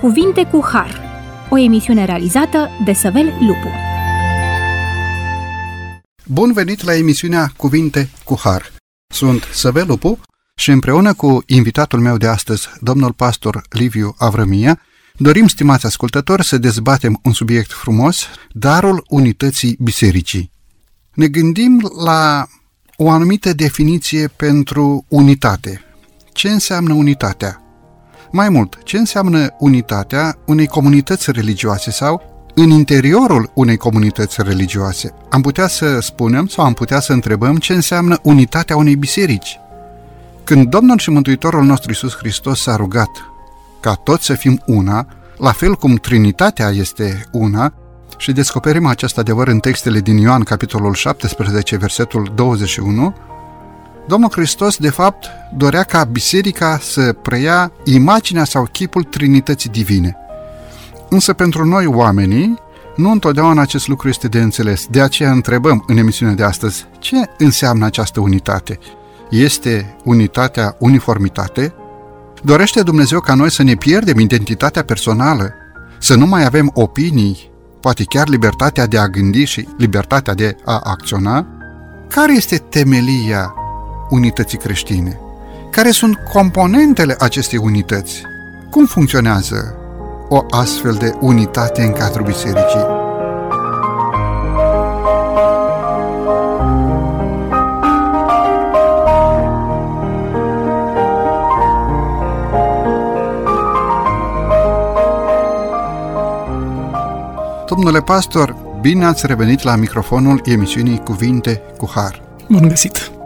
Cuvinte cu Har, o emisiune realizată de Săvel Lupu. Bun venit la emisiunea Cuvinte cu Har. Sunt Săvel Lupu și împreună cu invitatul meu de astăzi, domnul pastor Liviu Avrămia, dorim, stimați ascultători, să dezbatem un subiect frumos, darul unității bisericii. Ne gândim la o anumită definiție pentru unitate. Ce înseamnă unitatea? Mai mult, ce înseamnă unitatea unei comunități religioase sau în interiorul unei comunități religioase? Am putea să spunem sau am putea să întrebăm ce înseamnă unitatea unei biserici. Când Domnul și Mântuitorul nostru Iisus Hristos s-a rugat ca toți să fim una, la fel cum Trinitatea este una, și descoperim acest adevăr în textele din Ioan, capitolul 17, versetul 21, Domnul Hristos, de fapt, dorea ca biserica să preia imaginea sau chipul Trinității Divine. Însă pentru noi oamenii, nu întotdeauna acest lucru este de înțeles. De aceea întrebăm în emisiunea de astăzi, ce înseamnă această unitate? Este unitatea uniformitate? Dorește Dumnezeu ca noi să ne pierdem identitatea personală, să nu mai avem opinii, poate chiar libertatea de a gândi și libertatea de a acționa? Care este temelia unității creștine? Care sunt componentele acestei unități? Cum funcționează o astfel de unitate în cadrul bisericii? Domnule pastor, bine ați revenit la microfonul emisiunii Cuvinte cu Har. Bun găsit!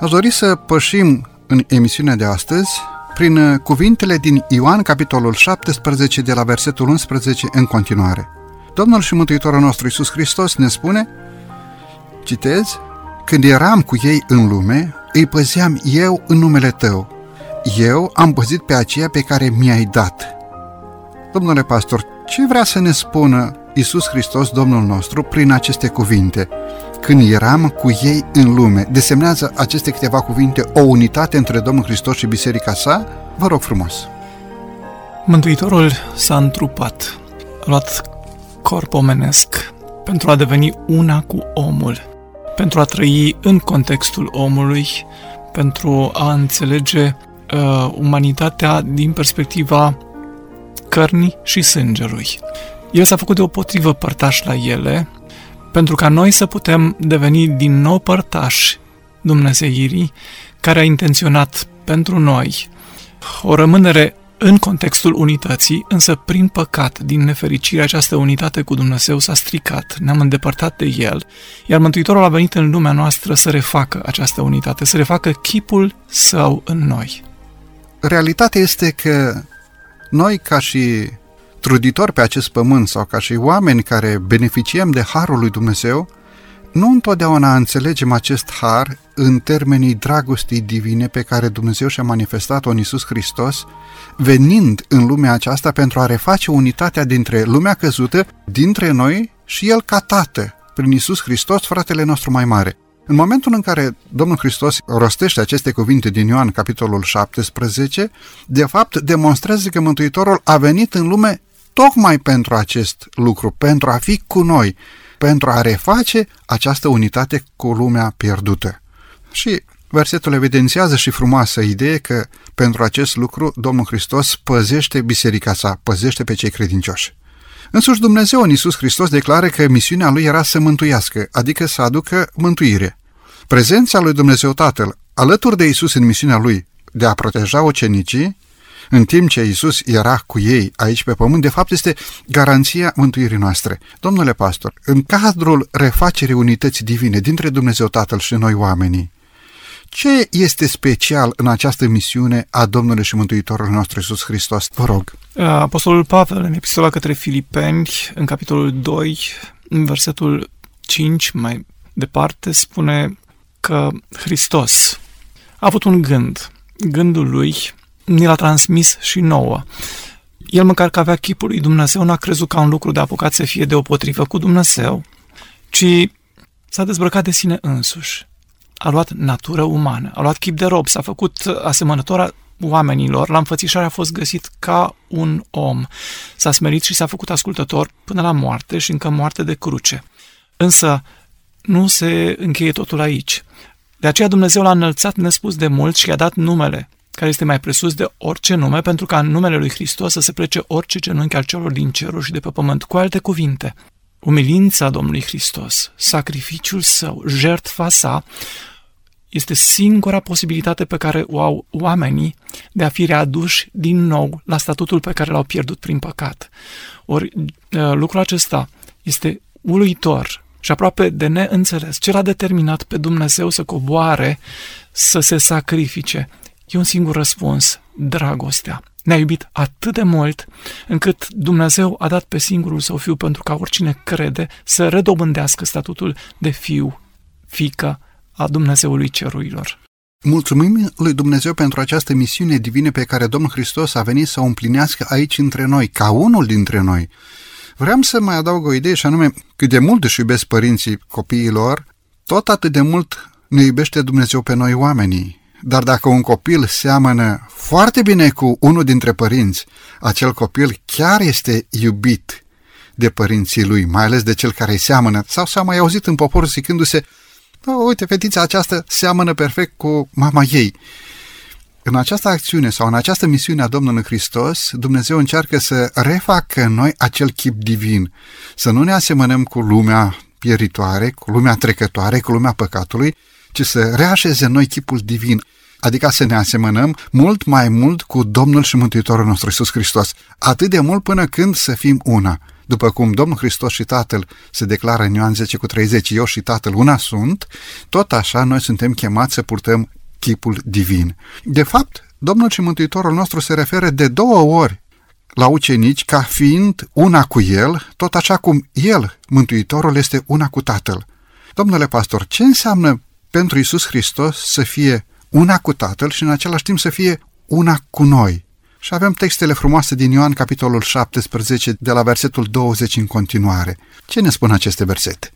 Aș dori să pășim în emisiunea de astăzi prin uh, cuvintele din Ioan, capitolul 17, de la versetul 11 în continuare. Domnul și Mântuitorul nostru Iisus Hristos ne spune, citez, Când eram cu ei în lume, îi păzeam eu în numele tău. Eu am păzit pe aceea pe care mi-ai dat. Domnule pastor, ce vrea să ne spună Iisus Hristos, Domnul nostru, prin aceste cuvinte? Când eram cu ei în lume. Desemnează aceste câteva cuvinte o unitate între Domnul Hristos și biserica sa? Vă rog frumos. Mântuitorul s-a întrupat, a luat corp omenesc pentru a deveni una cu omul, pentru a trăi în contextul omului, pentru a înțelege uh, umanitatea din perspectiva cărnii și sângelui. El s-a făcut deopotrivă părtaș la ele, pentru ca noi să putem deveni din nou părtași Dumnezeirii care a intenționat pentru noi o rămânere în contextul unității, însă prin păcat, din nefericire, această unitate cu Dumnezeu s-a stricat, ne-am îndepărtat de El, iar Mântuitorul a venit în lumea noastră să refacă această unitate, să refacă chipul său în noi. Realitatea este că noi, ca și truditori pe acest pământ sau ca și oameni care beneficiem de harul lui Dumnezeu, nu întotdeauna înțelegem acest har în termenii dragostei divine pe care Dumnezeu și-a manifestat-o în Isus Hristos, venind în lumea aceasta pentru a reface unitatea dintre lumea căzută, dintre noi și El ca Tată, prin Isus Hristos, fratele nostru mai mare. În momentul în care Domnul Hristos rostește aceste cuvinte din Ioan, capitolul 17, de fapt demonstrează că Mântuitorul a venit în lume tocmai pentru acest lucru, pentru a fi cu noi, pentru a reface această unitate cu lumea pierdută. Și versetul evidențiază și frumoasă idee că pentru acest lucru Domnul Hristos păzește biserica sa, păzește pe cei credincioși. Însuși Dumnezeu în Iisus Hristos declară că misiunea lui era să mântuiască, adică să aducă mântuire. Prezența lui Dumnezeu Tatăl, alături de Iisus în misiunea lui de a proteja ucenicii, în timp ce Isus era cu ei aici pe pământ, de fapt este garanția mântuirii noastre. Domnule pastor, în cadrul refacerii unității divine dintre Dumnezeu Tatăl și noi oamenii, ce este special în această misiune a Domnului și Mântuitorului nostru Isus Hristos? Vă rog. Apostolul Pavel, în epistola către Filipeni, în capitolul 2, în versetul 5, mai departe, spune că Hristos a avut un gând. Gândul lui ni l-a transmis și nouă. El măcar că avea chipul lui Dumnezeu, n-a crezut ca un lucru de apucat să fie deopotrivă cu Dumnezeu, ci s-a dezbrăcat de sine însuși. A luat natură umană, a luat chip de rob, s-a făcut asemănător oamenilor, la înfățișare a fost găsit ca un om. S-a smerit și s-a făcut ascultător până la moarte și încă moarte de cruce. Însă nu se încheie totul aici. De aceea Dumnezeu l-a înălțat nespus de mult și i-a dat numele, care este mai presus de orice nume, pentru ca în numele lui Hristos să se plece orice genunchi al celor din cerul și de pe pământ. Cu alte cuvinte, umilința Domnului Hristos, sacrificiul său, jertfa sa, este singura posibilitate pe care o au oamenii de a fi readuși din nou la statutul pe care l-au pierdut prin păcat. Ori uh, lucrul acesta este uluitor și aproape de neînțeles. Ce l-a determinat pe Dumnezeu să coboare, să se sacrifice? E un singur răspuns, dragostea. Ne-a iubit atât de mult încât Dumnezeu a dat pe singurul său fiu pentru ca oricine crede să redobândească statutul de fiu, fică a Dumnezeului cerurilor. Mulțumim lui Dumnezeu pentru această misiune divină pe care Domnul Hristos a venit să o împlinească aici între noi, ca unul dintre noi. Vreau să mai adaug o idee și anume, cât de mult își iubesc părinții copiilor, tot atât de mult ne iubește Dumnezeu pe noi oamenii. Dar dacă un copil seamănă foarte bine cu unul dintre părinți, acel copil chiar este iubit de părinții lui, mai ales de cel care îi seamănă. Sau s-a mai auzit în popor zicându-se, da, uite, fetița aceasta seamănă perfect cu mama ei. În această acțiune sau în această misiune a Domnului Hristos, Dumnezeu încearcă să refacă în noi acel chip divin, să nu ne asemănăm cu lumea pieritoare, cu lumea trecătoare, cu lumea păcatului, ci să reașeze în noi chipul divin, adică să ne asemănăm mult mai mult cu Domnul și Mântuitorul nostru Iisus Hristos, atât de mult până când să fim una. După cum Domnul Hristos și Tatăl se declară în Ioan 10 cu 30, eu și Tatăl una sunt, tot așa noi suntem chemați să purtăm chipul divin. De fapt, Domnul și Mântuitorul nostru se referă de două ori la ucenici ca fiind una cu El, tot așa cum El, Mântuitorul, este una cu Tatăl. Domnule pastor, ce înseamnă pentru Isus Hristos să fie una cu Tatăl și în același timp să fie una cu noi? Și avem textele frumoase din Ioan, capitolul 17, de la versetul 20 în continuare. Ce ne spun aceste versete?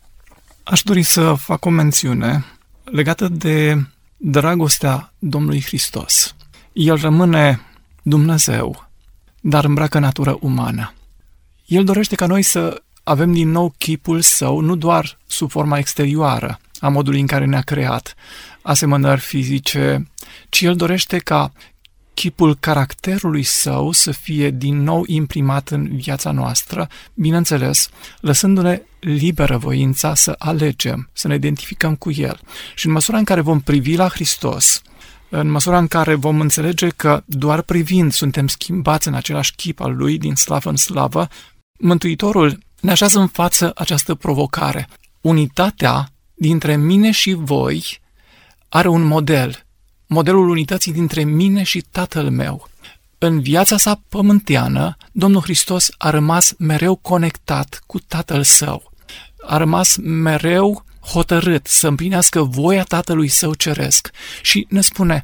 Aș dori să fac o mențiune legată de dragostea Domnului Hristos. El rămâne Dumnezeu, dar îmbracă natură umană. El dorește ca noi să avem din nou chipul său, nu doar sub forma exterioară a modului în care ne-a creat, asemănări fizice, ci el dorește ca chipul caracterului său să fie din nou imprimat în viața noastră, bineînțeles, lăsându-ne liberă voința să alegem, să ne identificăm cu El. Și în măsura în care vom privi la Hristos, în măsura în care vom înțelege că doar privind suntem schimbați în același chip al Lui, din slavă în slavă, Mântuitorul ne așează în față această provocare. Unitatea dintre mine și voi are un model, modelul unității dintre mine și Tatăl meu. În viața sa pământeană, Domnul Hristos a rămas mereu conectat cu Tatăl Său. A rămas mereu hotărât să împlinească voia Tatălui Său ceresc și ne spune,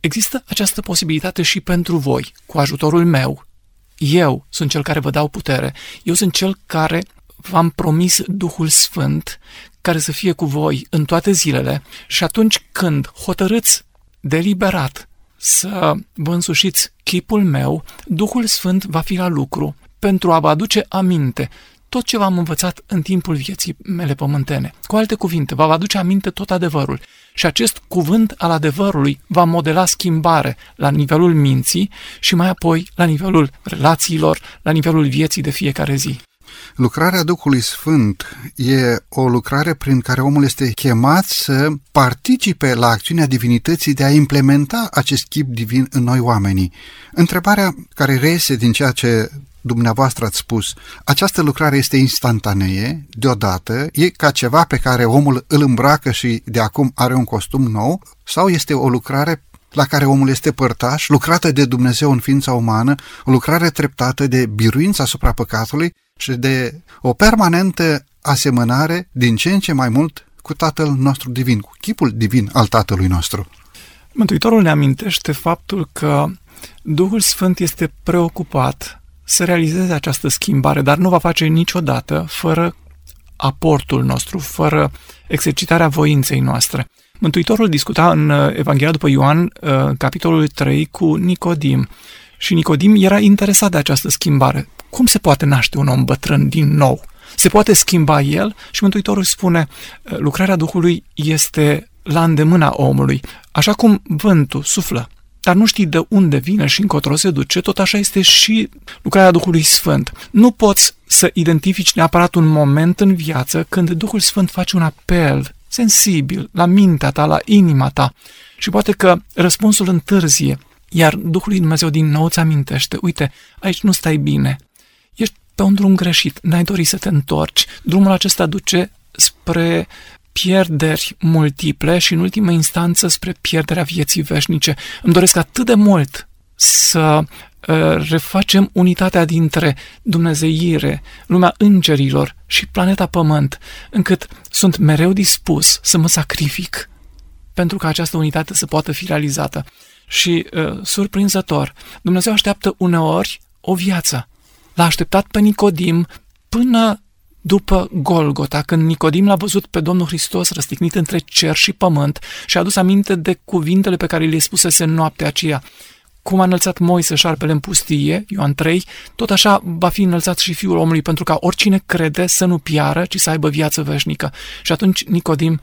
există această posibilitate și pentru voi, cu ajutorul meu. Eu sunt cel care vă dau putere, eu sunt cel care v-am promis Duhul Sfânt care să fie cu voi în toate zilele și atunci când hotărâți deliberat să vă însușiți chipul meu, Duhul Sfânt va fi la lucru pentru a vă aduce aminte tot ce v-am învățat în timpul vieții mele pământene. Cu alte cuvinte, va aduce aminte tot adevărul. Și acest cuvânt al adevărului va modela schimbare la nivelul minții și mai apoi la nivelul relațiilor, la nivelul vieții de fiecare zi. Lucrarea Duhului Sfânt e o lucrare prin care omul este chemat să participe la acțiunea divinității de a implementa acest chip divin în noi oamenii. Întrebarea care reiese din ceea ce dumneavoastră ați spus, această lucrare este instantanee, deodată, e ca ceva pe care omul îl îmbracă și de acum are un costum nou, sau este o lucrare la care omul este părtaș, lucrată de Dumnezeu în ființa umană, o lucrare treptată de biruința asupra păcatului și de o permanentă asemănare din ce în ce mai mult cu Tatăl nostru divin, cu chipul divin al Tatălui nostru. Mântuitorul ne amintește faptul că Duhul Sfânt este preocupat să realizeze această schimbare, dar nu va face niciodată fără aportul nostru, fără exercitarea voinței noastre. Mântuitorul discuta în uh, Evanghelia după Ioan, uh, capitolul 3, cu Nicodim. Și Nicodim era interesat de această schimbare. Cum se poate naște un om bătrân din nou? Se poate schimba el? Și Mântuitorul spune, uh, lucrarea Duhului este la îndemâna omului. Așa cum vântul suflă, dar nu știi de unde vine și încotro se duce, tot așa este și lucrarea Duhului Sfânt. Nu poți să identifici neapărat un moment în viață când Duhul Sfânt face un apel sensibil la mintea ta, la inima ta și poate că răspunsul întârzie, iar Duhul lui Dumnezeu din nou îți amintește, uite, aici nu stai bine, ești pe un drum greșit, n-ai dori să te întorci, drumul acesta duce spre pierderi multiple și în ultimă instanță spre pierderea vieții veșnice. Îmi doresc atât de mult să uh, refacem unitatea dintre Dumnezeire, lumea îngerilor și planeta Pământ, încât sunt mereu dispus să mă sacrific pentru ca această unitate să poată fi realizată. Și, uh, surprinzător, Dumnezeu așteaptă uneori o viață. L-a așteptat pe Nicodim până după Golgota, când Nicodim l-a văzut pe Domnul Hristos răstignit între cer și pământ și a adus aminte de cuvintele pe care le spusese în noaptea aceea. Cum a înălțat Moise șarpele în pustie, Ioan 3, tot așa va fi înălțat și Fiul omului, pentru ca oricine crede să nu piară, ci să aibă viață veșnică. Și atunci Nicodim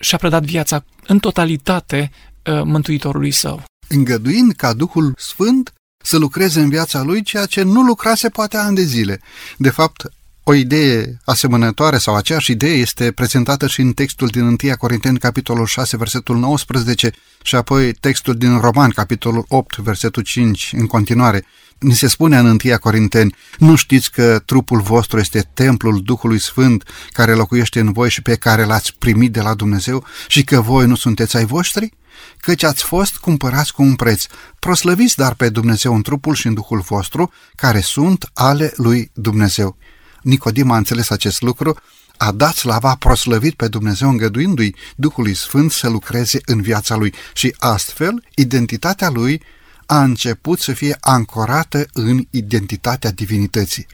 și-a predat viața în totalitate uh, Mântuitorului său. Îngăduind ca Duhul Sfânt să lucreze în viața lui ceea ce nu lucrase poate ani de zile. De fapt, o idee asemănătoare sau aceeași idee este prezentată și în textul din 1 Corinteni, capitolul 6, versetul 19 și apoi textul din Roman, capitolul 8, versetul 5, în continuare. Ni se spune în 1 Corinteni, nu știți că trupul vostru este templul Duhului Sfânt care locuiește în voi și pe care l-ați primit de la Dumnezeu și că voi nu sunteți ai voștri? Căci ați fost cumpărați cu un preț. Proslăviți dar pe Dumnezeu în trupul și în Duhul vostru, care sunt ale lui Dumnezeu. Nicodim a înțeles acest lucru, a dat slava, a proslăvit pe Dumnezeu îngăduindu-i Duhului Sfânt să lucreze în viața lui și astfel identitatea lui a început să fie ancorată în identitatea divinității.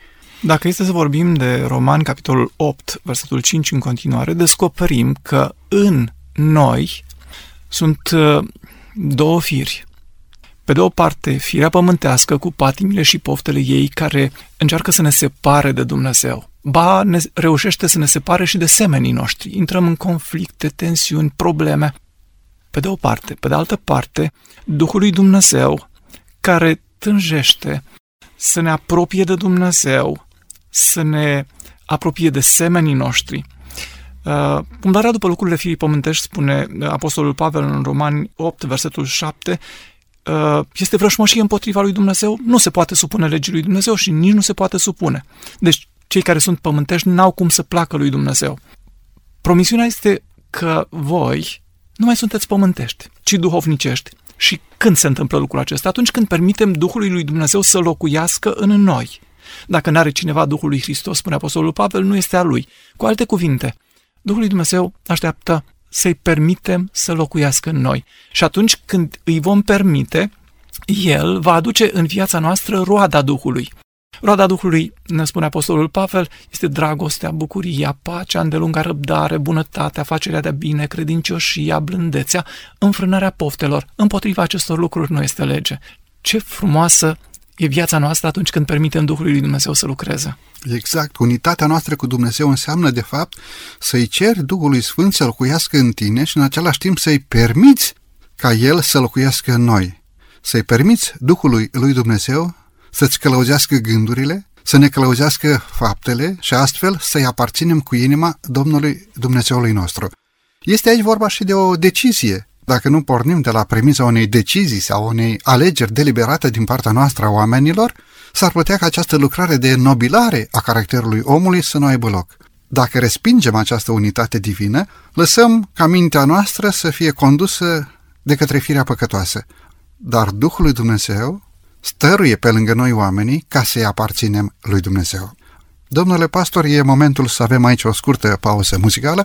Dacă este să vorbim de Roman, capitolul 8, versetul 5 în continuare, descoperim că în noi sunt uh, două firi. Pe de o parte, firea pământească cu patimile și poftele ei care încearcă să ne separe de Dumnezeu. Ba, ne reușește să ne separe și de semenii noștri. Intrăm în conflicte, tensiuni, probleme. Pe de o parte. Pe de altă parte, Duhul lui Dumnezeu care tânjește să ne apropie de Dumnezeu, să ne apropie de semenii noștri. Uh, Umblarea după lucrurile firii pământești, spune Apostolul Pavel în Romani 8, versetul 7, Uh, este vrășmășie împotriva lui Dumnezeu, nu se poate supune legii lui Dumnezeu și nici nu se poate supune. Deci cei care sunt pământești n-au cum să placă lui Dumnezeu. Promisiunea este că voi nu mai sunteți pământești, ci duhovnicești. Și când se întâmplă lucrul acesta? Atunci când permitem Duhului lui Dumnezeu să locuiască în noi. Dacă nu are cineva Duhul lui Hristos, spune Apostolul Pavel, nu este a lui. Cu alte cuvinte, Duhul lui Dumnezeu așteaptă să-i permitem să locuiască în noi. Și atunci când îi vom permite, el va aduce în viața noastră roada Duhului. Roada Duhului, ne spune Apostolul Pavel, este dragostea, bucuria, pacea, îndelunga răbdare, bunătatea, facerea de bine, credincioșia, blândețea, înfrânarea poftelor. Împotriva acestor lucruri nu este lege. Ce frumoasă e viața noastră atunci când permitem Duhului lui Dumnezeu să lucreze. Exact. Unitatea noastră cu Dumnezeu înseamnă, de fapt, să-i ceri Duhului Sfânt să locuiască în tine și în același timp să-i permiți ca El să locuiască în noi. Să-i permiți Duhului lui Dumnezeu să-ți călăuzească gândurile, să ne călăuzească faptele și astfel să-i aparținem cu inima Domnului Dumnezeului nostru. Este aici vorba și de o decizie dacă nu pornim de la premiza unei decizii sau unei alegeri deliberate din partea noastră a oamenilor, s-ar putea ca această lucrare de nobilare a caracterului omului să nu aibă loc. Dacă respingem această unitate divină, lăsăm ca mintea noastră să fie condusă de către firea păcătoasă. Dar Duhul lui Dumnezeu stăruie pe lângă noi oamenii ca să-i aparținem lui Dumnezeu. Domnule pastor, e momentul să avem aici o scurtă pauză muzicală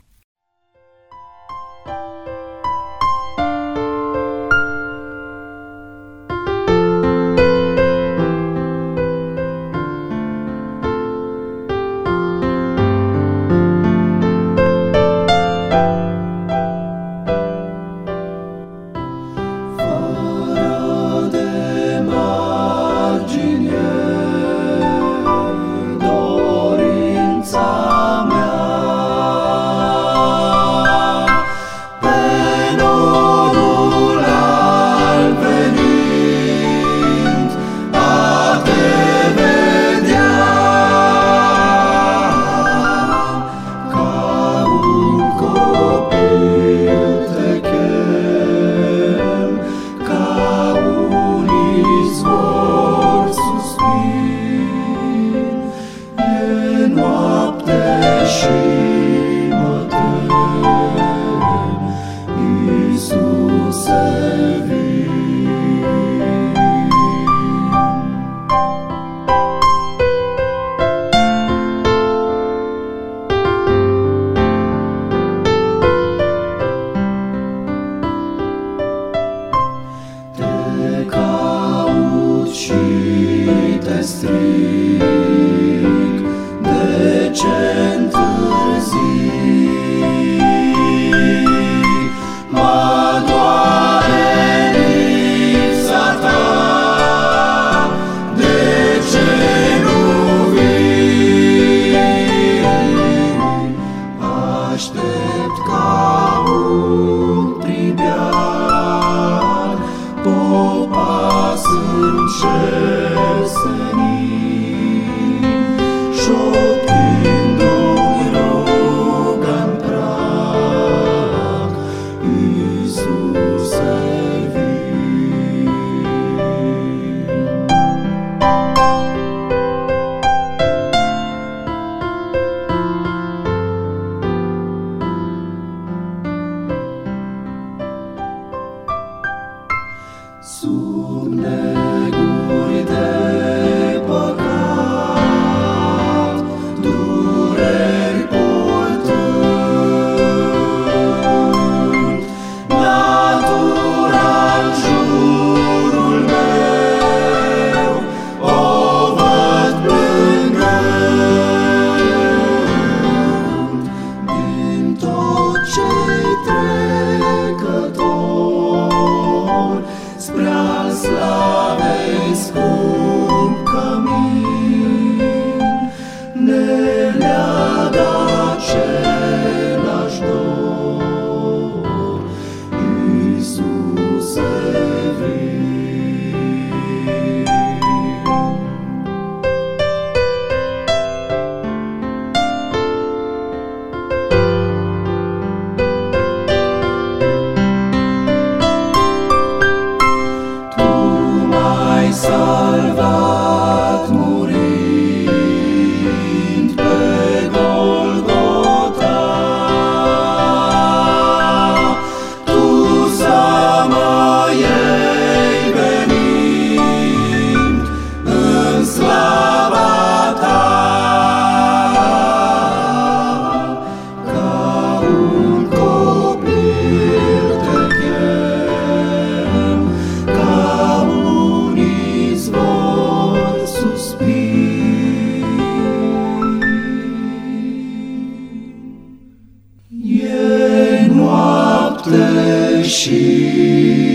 Și mă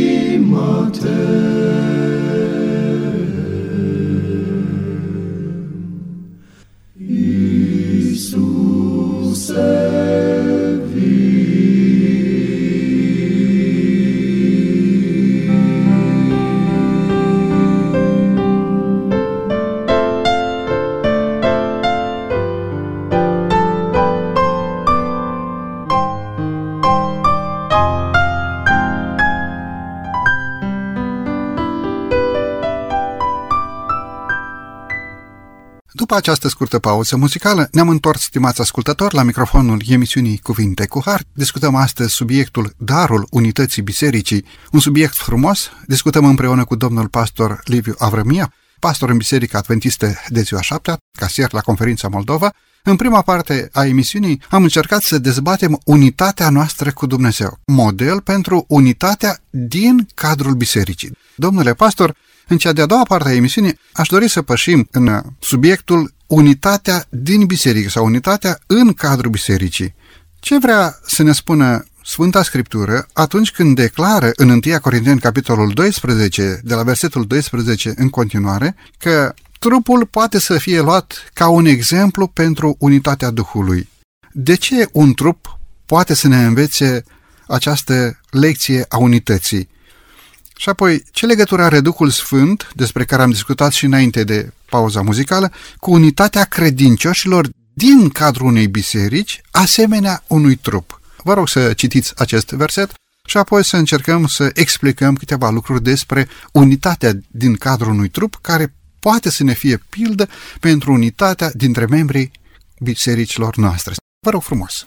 această scurtă pauză muzicală, ne-am întors, stimați ascultători, la microfonul emisiunii Cuvinte cu Har. Discutăm astăzi subiectul Darul Unității Bisericii, un subiect frumos. Discutăm împreună cu domnul pastor Liviu Avrămia, pastor în Biserica Adventistă de ziua șaptea, casier la Conferința Moldova. În prima parte a emisiunii am încercat să dezbatem unitatea noastră cu Dumnezeu, model pentru unitatea din cadrul bisericii. Domnule pastor, în cea de-a doua parte a emisiunii aș dori să pășim în subiectul unitatea din biserică sau unitatea în cadrul bisericii. Ce vrea să ne spună Sfânta Scriptură atunci când declară în 1 Corinteni capitolul 12, de la versetul 12 în continuare, că trupul poate să fie luat ca un exemplu pentru unitatea Duhului. De ce un trup poate să ne învețe această lecție a unității? Și apoi, ce legătură are Duhul Sfânt, despre care am discutat și înainte de pauza muzicală, cu unitatea credincioșilor din cadrul unei biserici, asemenea unui trup? Vă rog să citiți acest verset și apoi să încercăm să explicăm câteva lucruri despre unitatea din cadrul unui trup, care poate să ne fie pildă pentru unitatea dintre membrii bisericilor noastre. Vă rog frumos!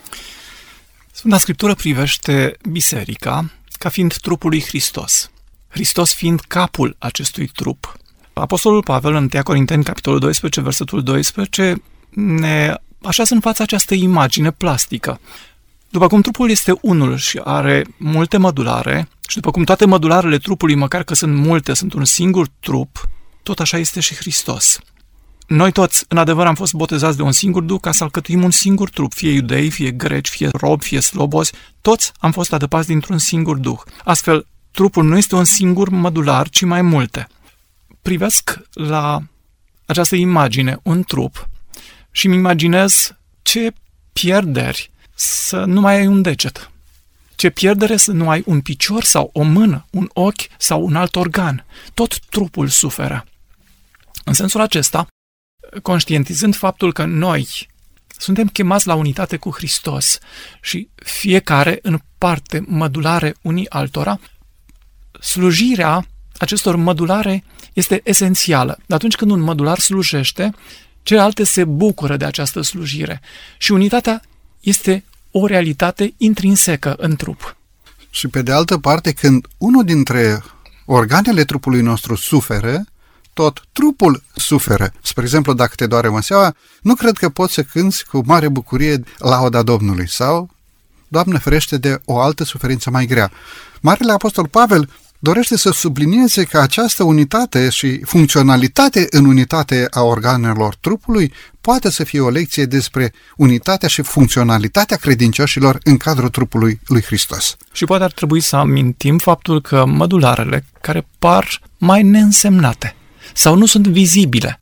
Sfânta Scriptură privește biserica ca fiind trupul lui Hristos. Hristos fiind capul acestui trup. Apostolul Pavel în 1 Corinteni, capitolul 12, versetul 12, ne așează în fața această imagine plastică. După cum trupul este unul și are multe mădulare, și după cum toate mădularele trupului, măcar că sunt multe, sunt un singur trup, tot așa este și Hristos. Noi toți, în adevăr, am fost botezați de un singur duc ca să alcătuim un singur trup, fie iudei, fie greci, fie robi, fie slobozi, toți am fost adăpați dintr-un singur duh. Astfel, trupul nu este un singur mădular, ci mai multe. Privesc la această imagine, un trup, și îmi imaginez ce pierderi să nu mai ai un deget. Ce pierdere să nu ai un picior sau o mână, un ochi sau un alt organ. Tot trupul suferă. În sensul acesta, conștientizând faptul că noi suntem chemați la unitate cu Hristos și fiecare în parte mădulare unii altora, slujirea acestor mădulare este esențială. Atunci când un mădular slujește, celelalte se bucură de această slujire și unitatea este o realitate intrinsecă în trup. Și pe de altă parte, când unul dintre organele trupului nostru suferă, tot trupul suferă. Spre exemplu, dacă te doare măseaua, nu cred că poți să cânți cu mare bucurie lauda Domnului sau, Doamne ferește, de o altă suferință mai grea. Marele Apostol Pavel dorește să sublinieze că această unitate și funcționalitate în unitate a organelor trupului poate să fie o lecție despre unitatea și funcționalitatea credincioșilor în cadrul trupului lui Hristos. Și poate ar trebui să amintim faptul că mădularele, care par mai neînsemnate sau nu sunt vizibile,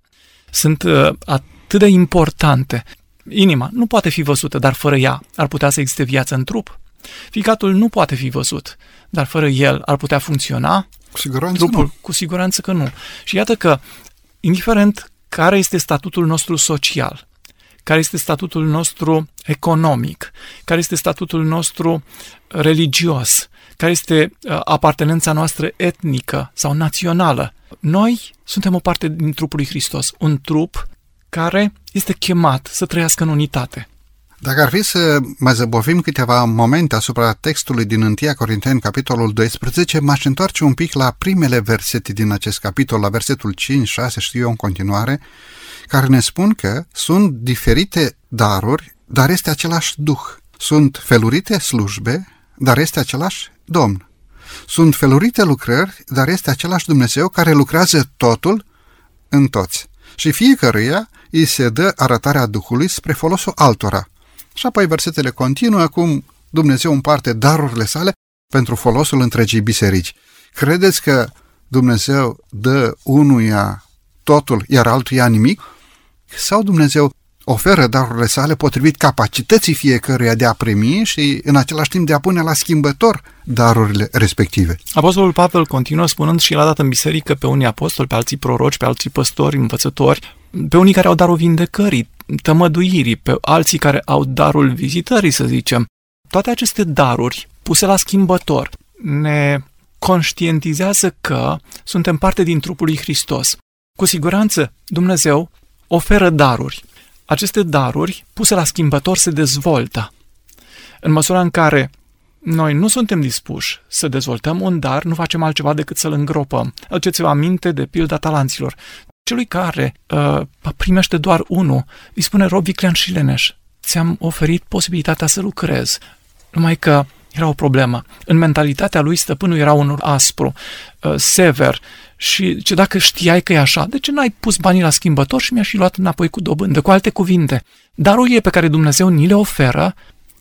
sunt uh, atât de importante. Inima nu poate fi văzută, dar fără ea ar putea să existe viață în trup. Ficatul nu poate fi văzut, dar fără el ar putea funcționa? Cu siguranță Trupul, nu. Cu siguranță că nu. Și iată că, indiferent care este statutul nostru social, care este statutul nostru economic, care este statutul nostru religios, care este uh, apartenența noastră etnică sau națională. Noi suntem o parte din trupul lui Hristos, un trup care este chemat să trăiască în unitate. Dacă ar fi să mai zăbovim câteva momente asupra textului din 1 Corinteni, capitolul 12, m-aș întoarce un pic la primele versete din acest capitol, la versetul 5, 6, știu eu în continuare, care ne spun că sunt diferite daruri, dar este același Duh. Sunt felurite slujbe, dar este același Domn. Sunt felurite lucrări, dar este același Dumnezeu care lucrează totul în toți. Și fiecăruia îi se dă arătarea Duhului spre folosul altora. Și apoi versetele continuă cum Dumnezeu împarte darurile sale pentru folosul întregii biserici. Credeți că Dumnezeu dă unuia totul, iar altuia nimic? Sau Dumnezeu oferă darurile sale potrivit capacității fiecăruia de a primi și în același timp de a pune la schimbător darurile respective. Apostolul Pavel continuă spunând și l-a dat în biserică pe unii apostoli, pe alții proroci, pe alții păstori, învățători, pe unii care au darul vindecării, tămăduirii, pe alții care au darul vizitării, să zicem. Toate aceste daruri puse la schimbător ne conștientizează că suntem parte din trupul lui Hristos. Cu siguranță, Dumnezeu oferă daruri. Aceste daruri, puse la schimbător, se dezvoltă. În măsura în care noi nu suntem dispuși să dezvoltăm un dar, nu facem altceva decât să-l îngropăm. Aduceți-vă aminte de pilda talanților. Celui care uh, primește doar unul, îi spune rob viclean și leneș. Ți-am oferit posibilitatea să lucrezi. Numai că era o problemă. În mentalitatea lui stăpânul era unul aspru, uh, sever și ce dacă știai că e așa, de ce n-ai pus banii la schimbător și mi-aș și luat înapoi cu dobândă? Cu alte cuvinte, darurile pe care Dumnezeu ni le oferă,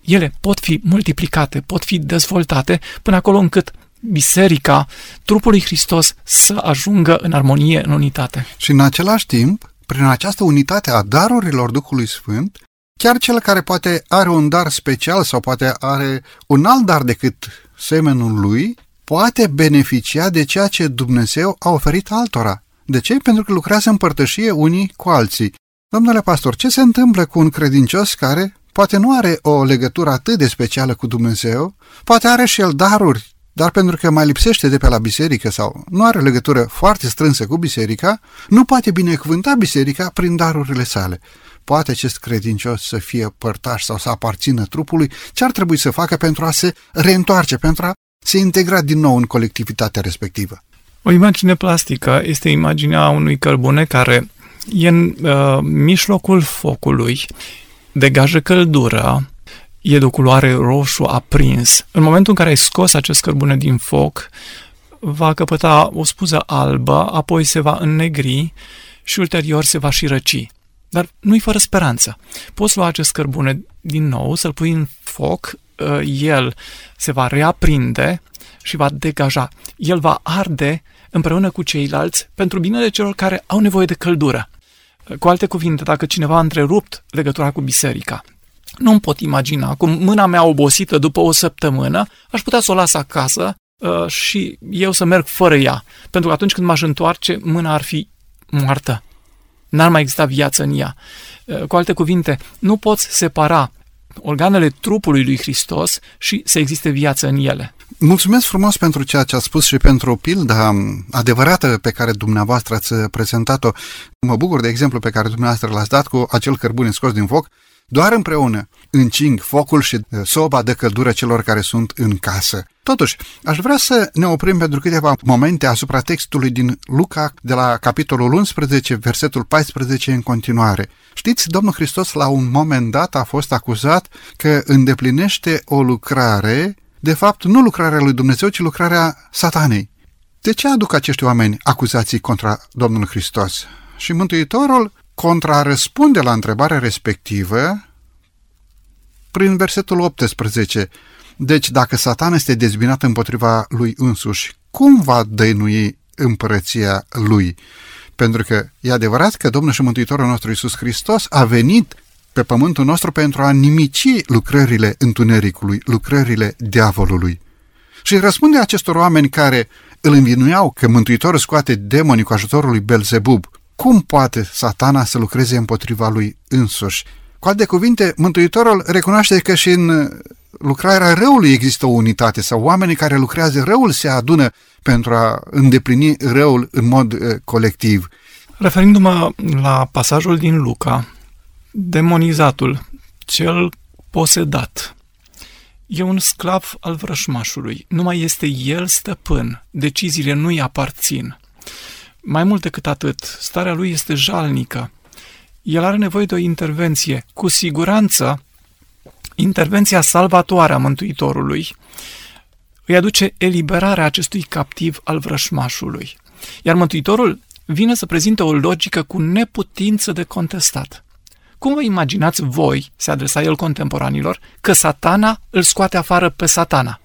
ele pot fi multiplicate, pot fi dezvoltate până acolo încât biserica, trupul lui Hristos să ajungă în armonie, în unitate. Și în același timp, prin această unitate a darurilor Duhului Sfânt, chiar cel care poate are un dar special sau poate are un alt dar decât semenul lui, poate beneficia de ceea ce Dumnezeu a oferit altora. De ce? Pentru că lucrează în părtășie unii cu alții. Domnule pastor, ce se întâmplă cu un credincios care poate nu are o legătură atât de specială cu Dumnezeu, poate are și el daruri dar pentru că mai lipsește de pe la biserică sau nu are legătură foarte strânsă cu biserica, nu poate binecuvânta biserica prin darurile sale. Poate acest credincios să fie părtaș sau să aparțină trupului, ce ar trebui să facă pentru a se reîntoarce, pentru a se integra din nou în colectivitatea respectivă? O imagine plastică este imaginea unui cărbune care e în uh, mijlocul focului, degajă căldură, e de o culoare roșu aprins. În momentul în care ai scos acest cărbune din foc, va căpăta o spuză albă, apoi se va înnegri și ulterior se va și răci. Dar nu-i fără speranță. Poți lua acest cărbune din nou, să-l pui în foc, ă, el se va reaprinde și va degaja. El va arde împreună cu ceilalți pentru binele celor care au nevoie de căldură. Cu alte cuvinte, dacă cineva a întrerupt legătura cu biserica, nu-mi pot imagina cum mâna mea obosită după o săptămână, aș putea să o las acasă uh, și eu să merg fără ea. Pentru că atunci când m-aș întoarce, mâna ar fi moartă. N-ar mai exista viață în ea. Uh, cu alte cuvinte, nu poți separa organele trupului lui Hristos și să existe viață în ele. Mulțumesc frumos pentru ceea ce a spus și pentru pilda adevărată pe care dumneavoastră ați prezentat-o. Mă bucur de exemplu pe care dumneavoastră l-ați dat cu acel cărbune scos din foc doar împreună încing focul și uh, soba de căldură celor care sunt în casă. Totuși, aș vrea să ne oprim pentru câteva momente asupra textului din Luca de la capitolul 11, versetul 14 în continuare. Știți, Domnul Hristos la un moment dat a fost acuzat că îndeplinește o lucrare, de fapt nu lucrarea lui Dumnezeu, ci lucrarea satanei. De ce aduc acești oameni acuzații contra Domnului Hristos? Și Mântuitorul contrarăspunde la întrebarea respectivă prin versetul 18. Deci, dacă Satan este dezbinat împotriva lui însuși, cum va dăinui împărăția lui? Pentru că e adevărat că Domnul și Mântuitorul nostru Iisus Hristos a venit pe pământul nostru pentru a nimici lucrările întunericului, lucrările diavolului. Și răspunde acestor oameni care îl învinuiau că Mântuitorul scoate demonii cu ajutorul lui Belzebub, cum poate satana să lucreze împotriva lui însuși? Cu alte cuvinte, Mântuitorul recunoaște că și în lucrarea răului există o unitate sau oamenii care lucrează răul se adună pentru a îndeplini răul în mod uh, colectiv. Referindu-mă la pasajul din Luca, demonizatul, cel posedat, e un sclav al vrășmașului. Nu mai este el stăpân, deciziile nu-i aparțin. Mai mult decât atât, starea lui este jalnică. El are nevoie de o intervenție. Cu siguranță, intervenția salvatoare a Mântuitorului îi aduce eliberarea acestui captiv al vrășmașului. Iar Mântuitorul vine să prezinte o logică cu neputință de contestat. Cum vă imaginați voi, se adresa el contemporanilor, că satana îl scoate afară pe satana?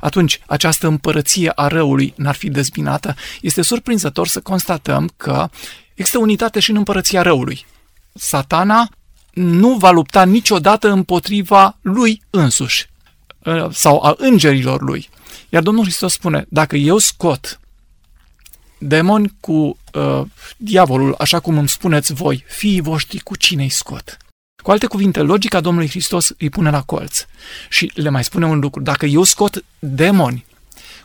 Atunci această împărăție a răului n-ar fi dezbinată, este surprinzător să constatăm că există unitate și în împărăția răului. Satana nu va lupta niciodată împotriva lui însuși ă, sau a îngerilor lui. Iar Domnul Hristos spune, dacă eu scot demoni cu uh, diavolul, așa cum îmi spuneți voi, fiii voștri, cu cine îi scot? Cu alte cuvinte, logica Domnului Hristos îi pune la colț. Și le mai spune un lucru, dacă eu scot demoni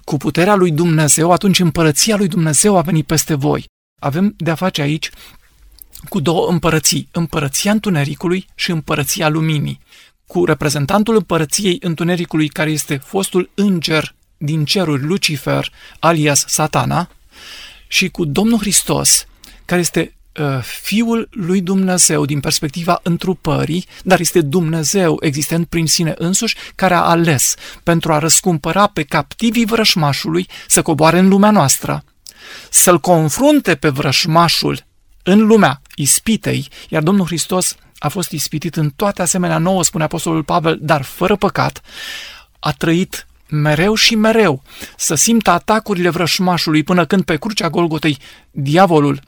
cu puterea lui Dumnezeu, atunci împărăția lui Dumnezeu a venit peste voi. Avem de-a face aici cu două împărății, împărăția întunericului și împărăția luminii, cu reprezentantul împărăției întunericului care este fostul înger din ceruri Lucifer, alias Satana, și cu Domnul Hristos, care este uh, Fiul lui Dumnezeu din perspectiva întrupării, dar este Dumnezeu existent prin sine însuși, care a ales pentru a răscumpăra pe captivii vrășmașului să coboare în lumea noastră, să-l confrunte pe vrășmașul în lumea ispitei, iar Domnul Hristos a fost ispitit în toate asemenea nouă, spune Apostolul Pavel, dar fără păcat, a trăit mereu și mereu să simtă atacurile vrășmașului până când pe crucea Golgotei diavolul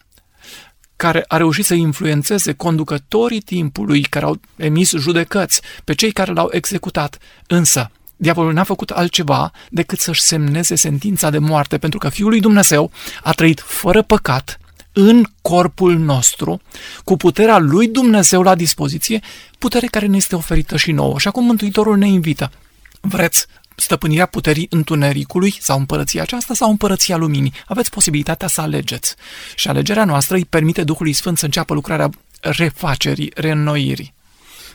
care a reușit să influențeze conducătorii timpului care au emis judecăți pe cei care l-au executat. Însă, diavolul n-a făcut altceva decât să-și semneze sentința de moarte, pentru că Fiul lui Dumnezeu a trăit fără păcat în corpul nostru, cu puterea lui Dumnezeu la dispoziție, putere care ne este oferită și nouă. Și acum Mântuitorul ne invită. Vreți stăpânirea puterii întunericului sau împărăția aceasta sau împărăția luminii. Aveți posibilitatea să alegeți. Și alegerea noastră îi permite Duhului Sfânt să înceapă lucrarea refacerii, reînnoirii.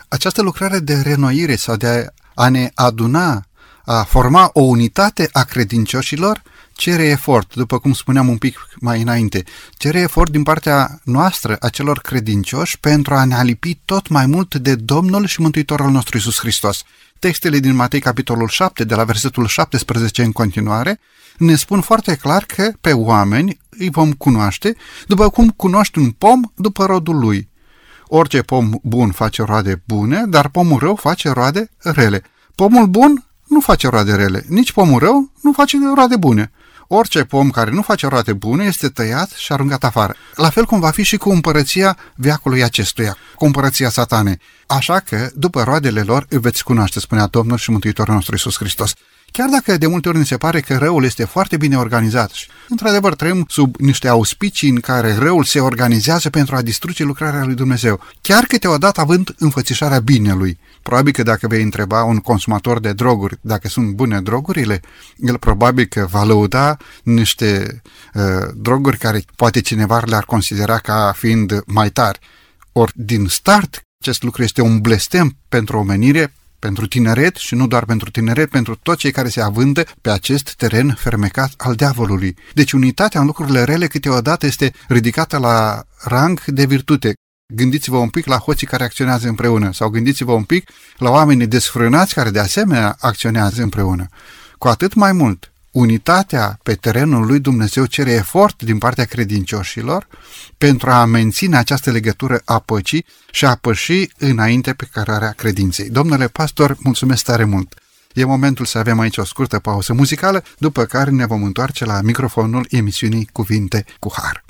Această lucrare de renoire sau de a ne aduna, a forma o unitate a credincioșilor, cere efort, după cum spuneam un pic mai înainte, cere efort din partea noastră, a celor credincioși, pentru a ne alipi tot mai mult de Domnul și Mântuitorul nostru Isus Hristos. Textele din Matei, capitolul 7, de la versetul 17 în continuare, ne spun foarte clar că pe oameni îi vom cunoaște după cum cunoști un pom după rodul lui. Orice pom bun face roade bune, dar pomul rău face roade rele. Pomul bun nu face roade rele, nici pomul rău nu face roade bune. Orice pom care nu face roade bune este tăiat și aruncat afară. La fel cum va fi și cu împărăția veacului acestuia, cu împărăția satanei. Așa că, după roadele lor, îi veți cunoaște, spunea Domnul și Mântuitorul nostru Isus Hristos. Chiar dacă de multe ori ni se pare că răul este foarte bine organizat și, într-adevăr, trăim sub niște auspicii în care răul se organizează pentru a distruge lucrarea lui Dumnezeu, chiar câteodată având înfățișarea binelui. Probabil că dacă vei întreba un consumator de droguri dacă sunt bune drogurile, el probabil că va lăuda niște uh, droguri care poate cineva le-ar considera ca fiind mai tari. Ori din start, acest lucru este un blestem pentru omenire, pentru tineret și nu doar pentru tineret, pentru toți cei care se avândă pe acest teren fermecat al diavolului. Deci unitatea în lucrurile rele câteodată este ridicată la rang de virtute. Gândiți-vă un pic la hoții care acționează împreună sau gândiți-vă un pic la oamenii desfrânați care de asemenea acționează împreună. Cu atât mai mult, unitatea pe terenul lui Dumnezeu cere efort din partea credincioșilor pentru a menține această legătură a păcii și a păși înainte pe cărarea credinței. Domnule pastor, mulțumesc tare mult! E momentul să avem aici o scurtă pauză muzicală, după care ne vom întoarce la microfonul emisiunii Cuvinte cu Har.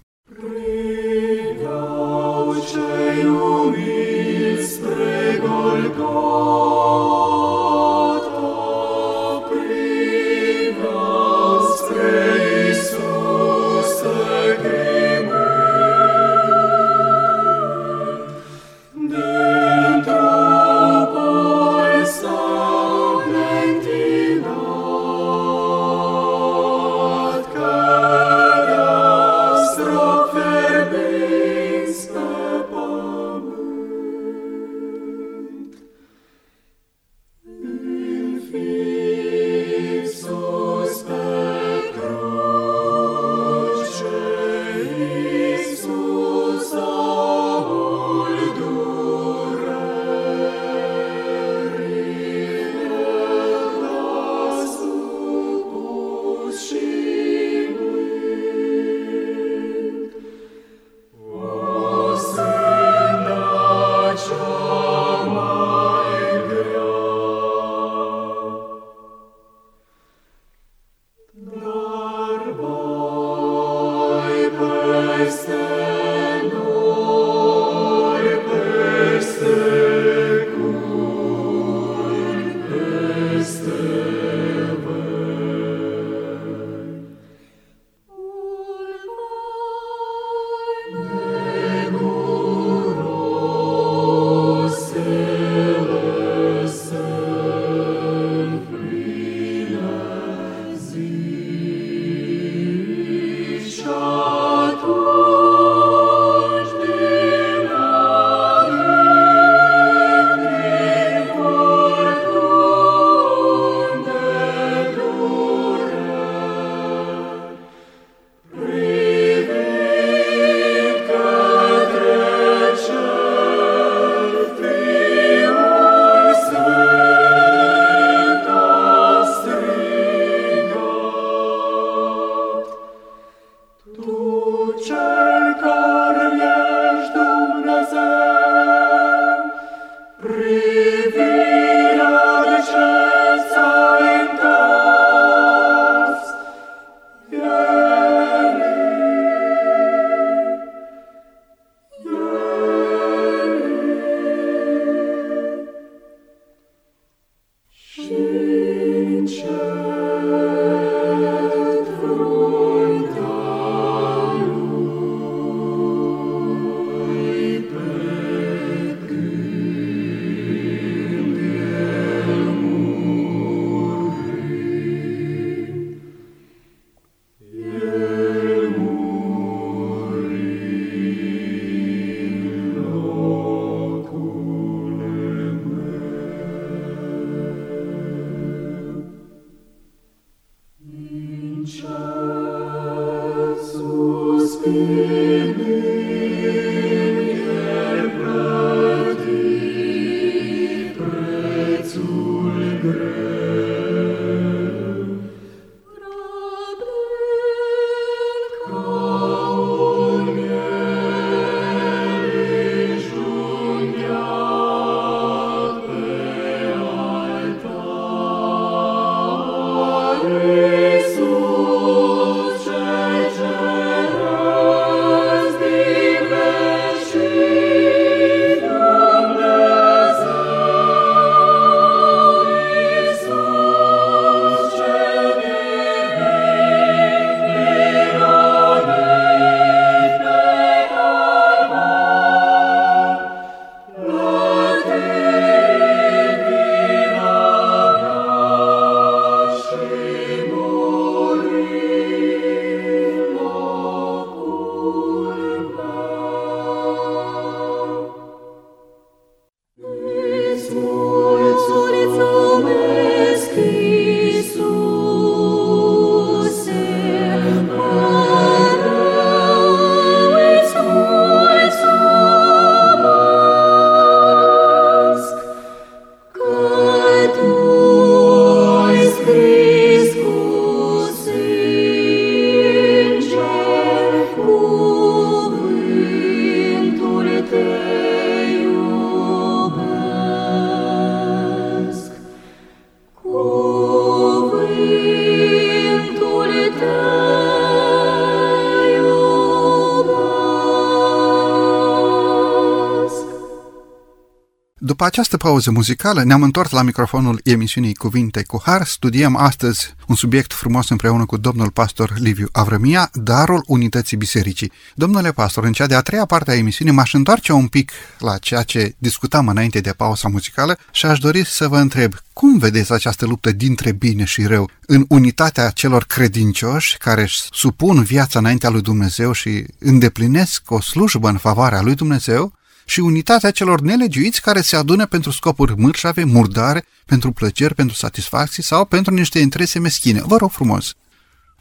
După această pauză muzicală, ne-am întors la microfonul emisiunii Cuvinte cu Har. Studiem astăzi un subiect frumos împreună cu domnul pastor Liviu Avrămia, darul unității bisericii. Domnule pastor, în cea de-a treia parte a emisiunii m-aș întoarce un pic la ceea ce discutam înainte de pauza muzicală și aș dori să vă întreb, cum vedeți această luptă dintre bine și rău în unitatea celor credincioși care își supun viața înaintea lui Dumnezeu și îndeplinesc o slujbă în favoarea lui Dumnezeu și unitatea celor nelegiuiți care se adună pentru scopuri mărșave, murdare, pentru plăceri, pentru satisfacții sau pentru niște interese meschine. Vă rog frumos!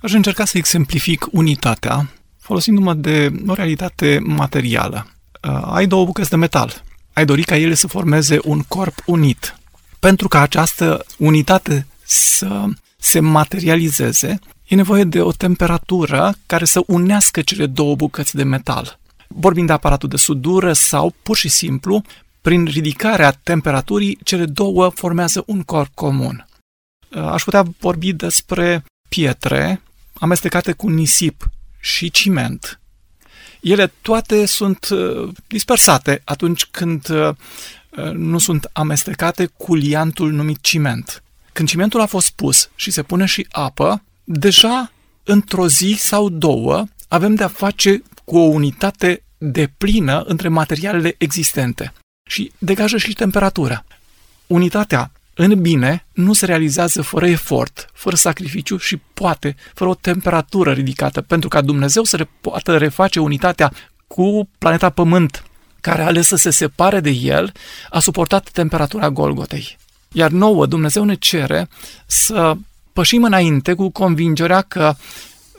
Aș încerca să exemplific unitatea folosindu-mă de o realitate materială. Uh, ai două bucăți de metal. Ai dori ca ele să formeze un corp unit. Pentru ca această unitate să se materializeze, e nevoie de o temperatură care să unească cele două bucăți de metal vorbim de aparatul de sudură sau, pur și simplu, prin ridicarea temperaturii, cele două formează un corp comun. Uh, aș putea vorbi despre pietre amestecate cu nisip și ciment. Ele toate sunt uh, dispersate atunci când uh, nu sunt amestecate cu liantul numit ciment. Când cimentul a fost pus și se pune și apă, deja într-o zi sau două avem de-a face cu o unitate de plină între materialele existente și degajă și temperatura. Unitatea în bine nu se realizează fără efort, fără sacrificiu și poate fără o temperatură ridicată, pentru ca Dumnezeu să re- poată reface unitatea cu planeta Pământ, care a ales să se separe de el, a suportat temperatura Golgotei. Iar nouă, Dumnezeu ne cere să pășim înainte cu convingerea că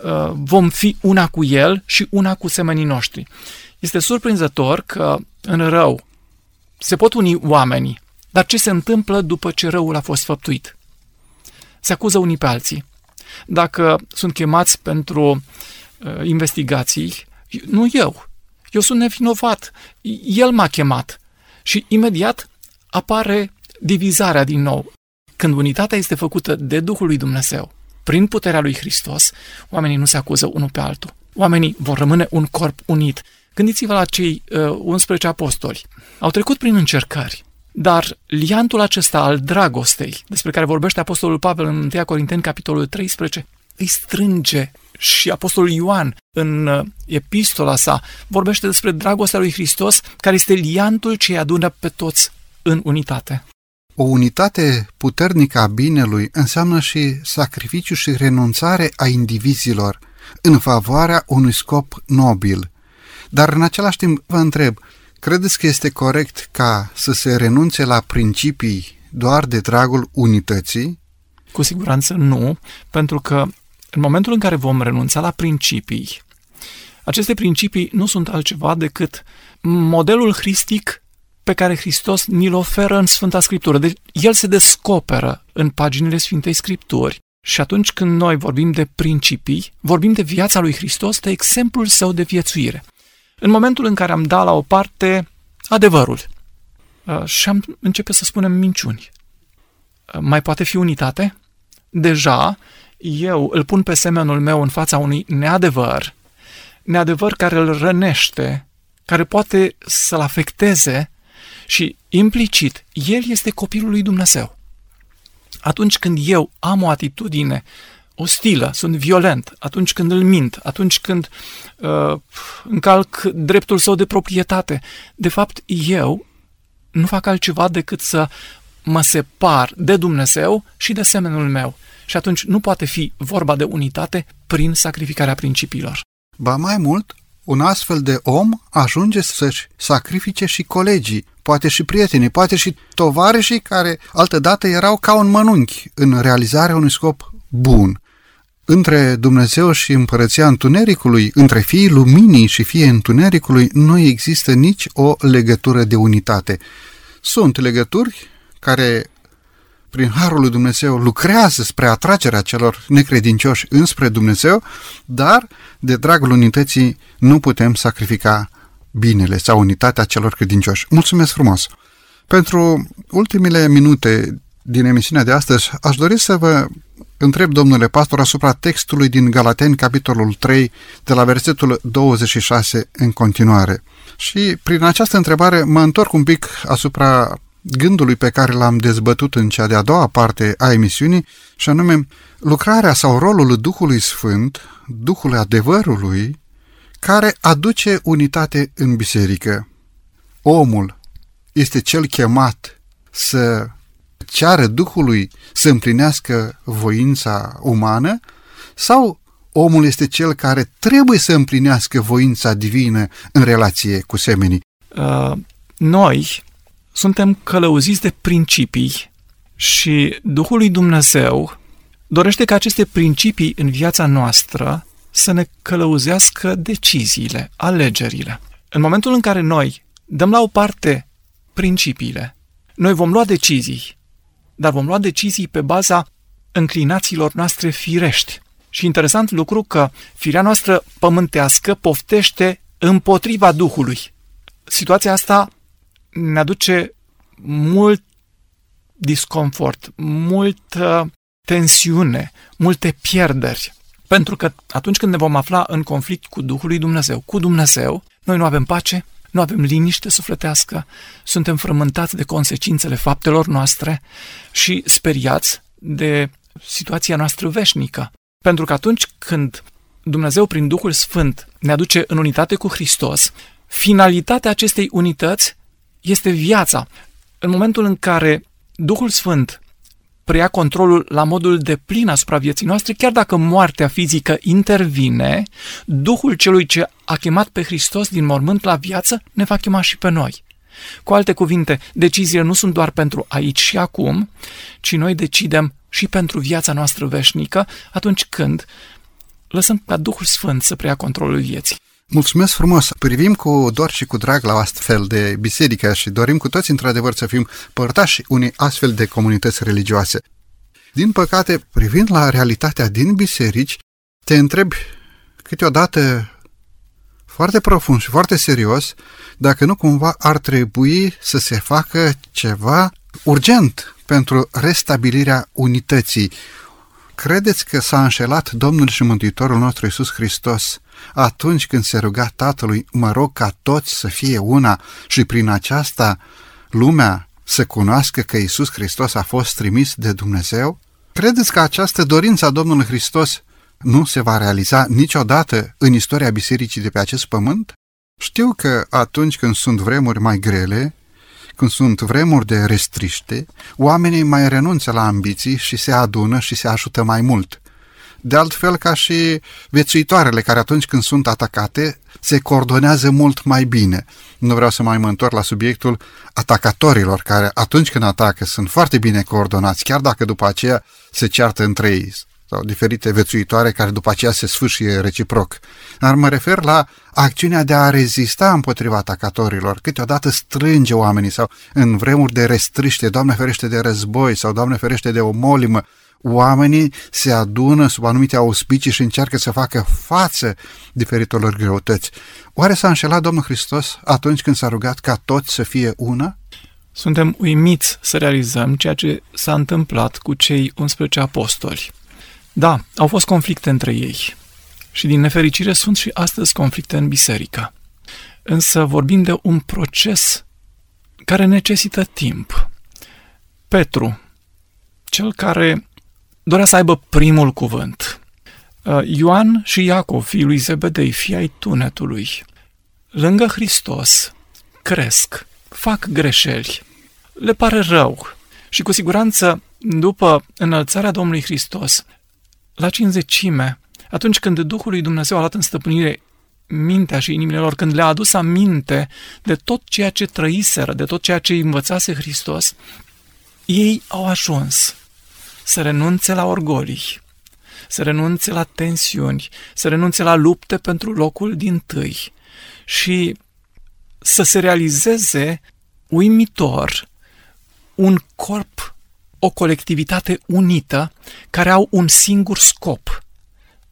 uh, vom fi una cu El și una cu semenii noștri. Este surprinzător că în rău se pot uni oamenii, dar ce se întâmplă după ce răul a fost făptuit? Se acuză unii pe alții. Dacă sunt chemați pentru uh, investigații, nu eu. Eu sunt nevinovat. El m-a chemat. Și imediat apare divizarea din nou. Când unitatea este făcută de Duhul lui Dumnezeu, prin puterea lui Hristos, oamenii nu se acuză unul pe altul. Oamenii vor rămâne un corp unit. Gândiți-vă la cei uh, 11 apostoli. Au trecut prin încercări. Dar liantul acesta al dragostei, despre care vorbește Apostolul Pavel în 1 Corinteni, capitolul 13, îi strânge și Apostolul Ioan în uh, epistola sa vorbește despre dragostea lui Hristos, care este liantul ce îi adună pe toți în unitate. O unitate puternică a binelui înseamnă și sacrificiu și renunțare a indivizilor în favoarea unui scop nobil. Dar în același timp vă întreb, credeți că este corect ca să se renunțe la principii doar de dragul unității? Cu siguranță nu, pentru că în momentul în care vom renunța la principii, aceste principii nu sunt altceva decât modelul hristic pe care Hristos ni-l oferă în Sfânta Scriptură. Deci el se descoperă în paginile Sfintei Scripturi și atunci când noi vorbim de principii, vorbim de viața lui Hristos, de exemplul său de viețuire. În momentul în care am dat la o parte adevărul uh, și am începe să spunem minciuni, uh, mai poate fi unitate? Deja eu îl pun pe semenul meu în fața unui neadevăr, neadevăr care îl rănește, care poate să-l afecteze și implicit, el este copilul lui Dumnezeu. Atunci când eu am o atitudine ostilă, sunt violent, atunci când îl mint, atunci când uh, încalc dreptul său de proprietate, de fapt eu nu fac altceva decât să mă separ de Dumnezeu și de semenul meu. Și atunci nu poate fi vorba de unitate prin sacrificarea principiilor. Ba mai mult, un astfel de om ajunge să-și sacrifice și colegii, poate și prietenii, poate și tovarășii care altădată erau ca un mănunchi în realizarea unui scop bun. Între Dumnezeu și împărăția întunericului, între fiii luminii și fiii întunericului, nu există nici o legătură de unitate. Sunt legături care prin Harul lui Dumnezeu, lucrează spre atragerea celor necredincioși înspre Dumnezeu, dar de dragul unității nu putem sacrifica binele sau unitatea celor credincioși. Mulțumesc frumos! Pentru ultimele minute din emisiunea de astăzi, aș dori să vă întreb, domnule pastor, asupra textului din Galateni, capitolul 3, de la versetul 26 în continuare. Și prin această întrebare mă întorc un pic asupra gândului pe care l-am dezbătut în cea de-a doua parte a emisiunii, și anume lucrarea sau rolul Duhului Sfânt, Duhul adevărului, care aduce unitate în biserică. Omul este cel chemat să ceară Duhului să împlinească voința umană sau omul este cel care trebuie să împlinească voința divină în relație cu semenii? Uh, noi suntem călăuziți de principii și Duhul lui Dumnezeu dorește ca aceste principii în viața noastră să ne călăuzească deciziile, alegerile. În momentul în care noi dăm la o parte principiile, noi vom lua decizii, dar vom lua decizii pe baza înclinațiilor noastre firești. Și interesant lucru că firea noastră pământească poftește împotriva Duhului. Situația asta ne aduce mult disconfort, multă tensiune, multe pierderi. Pentru că atunci când ne vom afla în conflict cu Duhul lui Dumnezeu, cu Dumnezeu, noi nu avem pace, nu avem liniște sufletească, suntem frământați de consecințele faptelor noastre și speriați de situația noastră veșnică. Pentru că atunci când Dumnezeu prin Duhul Sfânt ne aduce în unitate cu Hristos, finalitatea acestei unități este viața. În momentul în care Duhul Sfânt preia controlul la modul de plin asupra vieții noastre, chiar dacă moartea fizică intervine, Duhul celui ce a chemat pe Hristos din mormânt la viață ne va chema și pe noi. Cu alte cuvinte, deciziile nu sunt doar pentru aici și acum, ci noi decidem și pentru viața noastră veșnică atunci când lăsăm ca Duhul Sfânt să preia controlul vieții. Mulțumesc frumos! Privim cu dor și cu drag la astfel de biserică și dorim cu toți, într-adevăr, să fim părtași unei astfel de comunități religioase. Din păcate, privind la realitatea din biserici, te întrebi câteodată foarte profund și foarte serios dacă nu cumva ar trebui să se facă ceva urgent pentru restabilirea unității. Credeți că s-a înșelat Domnul și Mântuitorul nostru Iisus Hristos atunci când se ruga Tatălui, mă rog ca toți să fie una și prin aceasta lumea să cunoască că Isus Hristos a fost trimis de Dumnezeu? Credeți că această dorință a Domnului Hristos nu se va realiza niciodată în istoria bisericii de pe acest pământ? Știu că atunci când sunt vremuri mai grele, când sunt vremuri de restriște, oamenii mai renunță la ambiții și se adună și se ajută mai mult. De altfel ca și viețuitoarele care atunci când sunt atacate se coordonează mult mai bine. Nu vreau să mai mă întorc la subiectul atacatorilor care atunci când atacă sunt foarte bine coordonați, chiar dacă după aceea se ceartă între ei sau diferite vețuitoare care după aceea se sfârșie reciproc. Dar mă refer la acțiunea de a rezista împotriva atacatorilor. Câteodată strânge oamenii sau în vremuri de restriște, Doamne ferește de război sau Doamne ferește de o molimă, oamenii se adună sub anumite auspicii și încearcă să facă față diferitelor greutăți. Oare s-a înșelat Domnul Hristos atunci când s-a rugat ca toți să fie una? Suntem uimiți să realizăm ceea ce s-a întâmplat cu cei 11 apostoli. Da, au fost conflicte între ei și din nefericire sunt și astăzi conflicte în biserică. Însă vorbim de un proces care necesită timp. Petru, cel care dorea să aibă primul cuvânt. Uh, Ioan și Iacov, fiii lui Zebedei, fii ai tunetului, lângă Hristos, cresc, fac greșeli, le pare rău și cu siguranță după înălțarea Domnului Hristos la cinzecime, atunci când Duhul lui Dumnezeu a luat în stăpânire mintea și inimile lor, când le-a adus aminte de tot ceea ce trăiseră, de tot ceea ce îi învățase Hristos, ei au ajuns să renunțe la orgolii, să renunțe la tensiuni, să renunțe la lupte pentru locul din tâi și să se realizeze uimitor un corp o colectivitate unită care au un singur scop,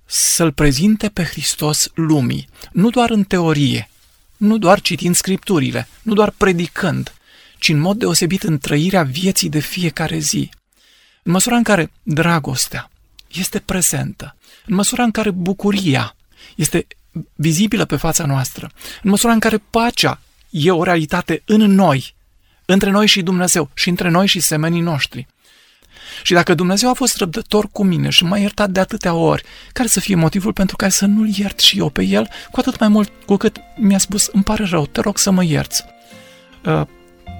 să-L prezinte pe Hristos lumii, nu doar în teorie, nu doar citind scripturile, nu doar predicând, ci în mod deosebit în trăirea vieții de fiecare zi. În măsura în care dragostea este prezentă, în măsura în care bucuria este vizibilă pe fața noastră, în măsura în care pacea e o realitate în noi, între noi și Dumnezeu și între noi și semenii noștri, și dacă Dumnezeu a fost răbdător cu mine și m-a iertat de atâtea ori, care să fie motivul pentru care să nu-l iert și eu pe el, cu atât mai mult cu cât mi-a spus, îmi pare rău, te rog să mă ierți. Uh,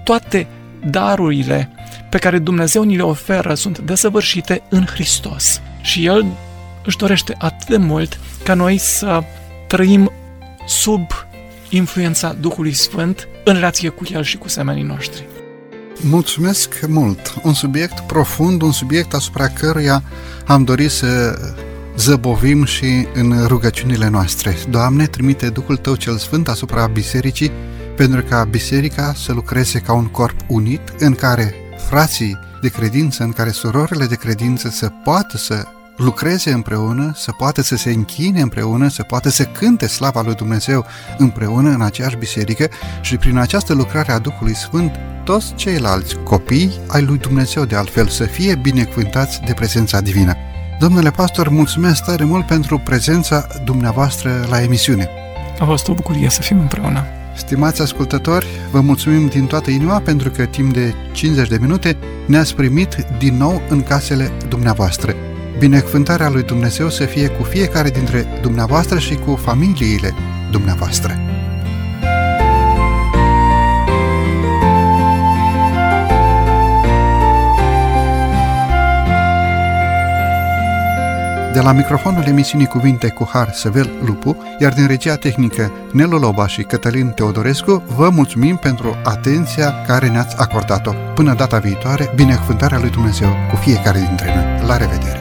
toate darurile pe care Dumnezeu ni le oferă sunt desăvârșite în Hristos. Și El își dorește atât de mult ca noi să trăim sub influența Duhului Sfânt în relație cu El și cu semenii noștri. Mulțumesc mult! Un subiect profund, un subiect asupra căruia am dorit să zăbovim și în rugăciunile noastre. Doamne, trimite Duhul Tău cel Sfânt asupra bisericii pentru ca biserica să lucreze ca un corp unit în care frații de credință, în care surorile de credință să poată să lucreze împreună, să poată să se închine împreună, să poată să cânte slava lui Dumnezeu împreună în aceeași biserică și prin această lucrare a Duhului Sfânt toți ceilalți copii ai lui Dumnezeu de altfel să fie binecuvântați de prezența divină. Domnule pastor, mulțumesc tare mult pentru prezența dumneavoastră la emisiune. A fost o bucurie să fim împreună. Stimați ascultători, vă mulțumim din toată inima pentru că timp de 50 de minute ne-ați primit din nou în casele dumneavoastră. Binecuvântarea lui Dumnezeu să fie cu fiecare dintre dumneavoastră și cu familiile dumneavoastră. De la microfonul emisiunii Cuvinte cu Har Sevel Lupu, iar din regia tehnică Nelu Loba și Cătălin Teodorescu, vă mulțumim pentru atenția care ne-ați acordat-o. Până data viitoare, binecuvântarea lui Dumnezeu cu fiecare dintre noi. La revedere!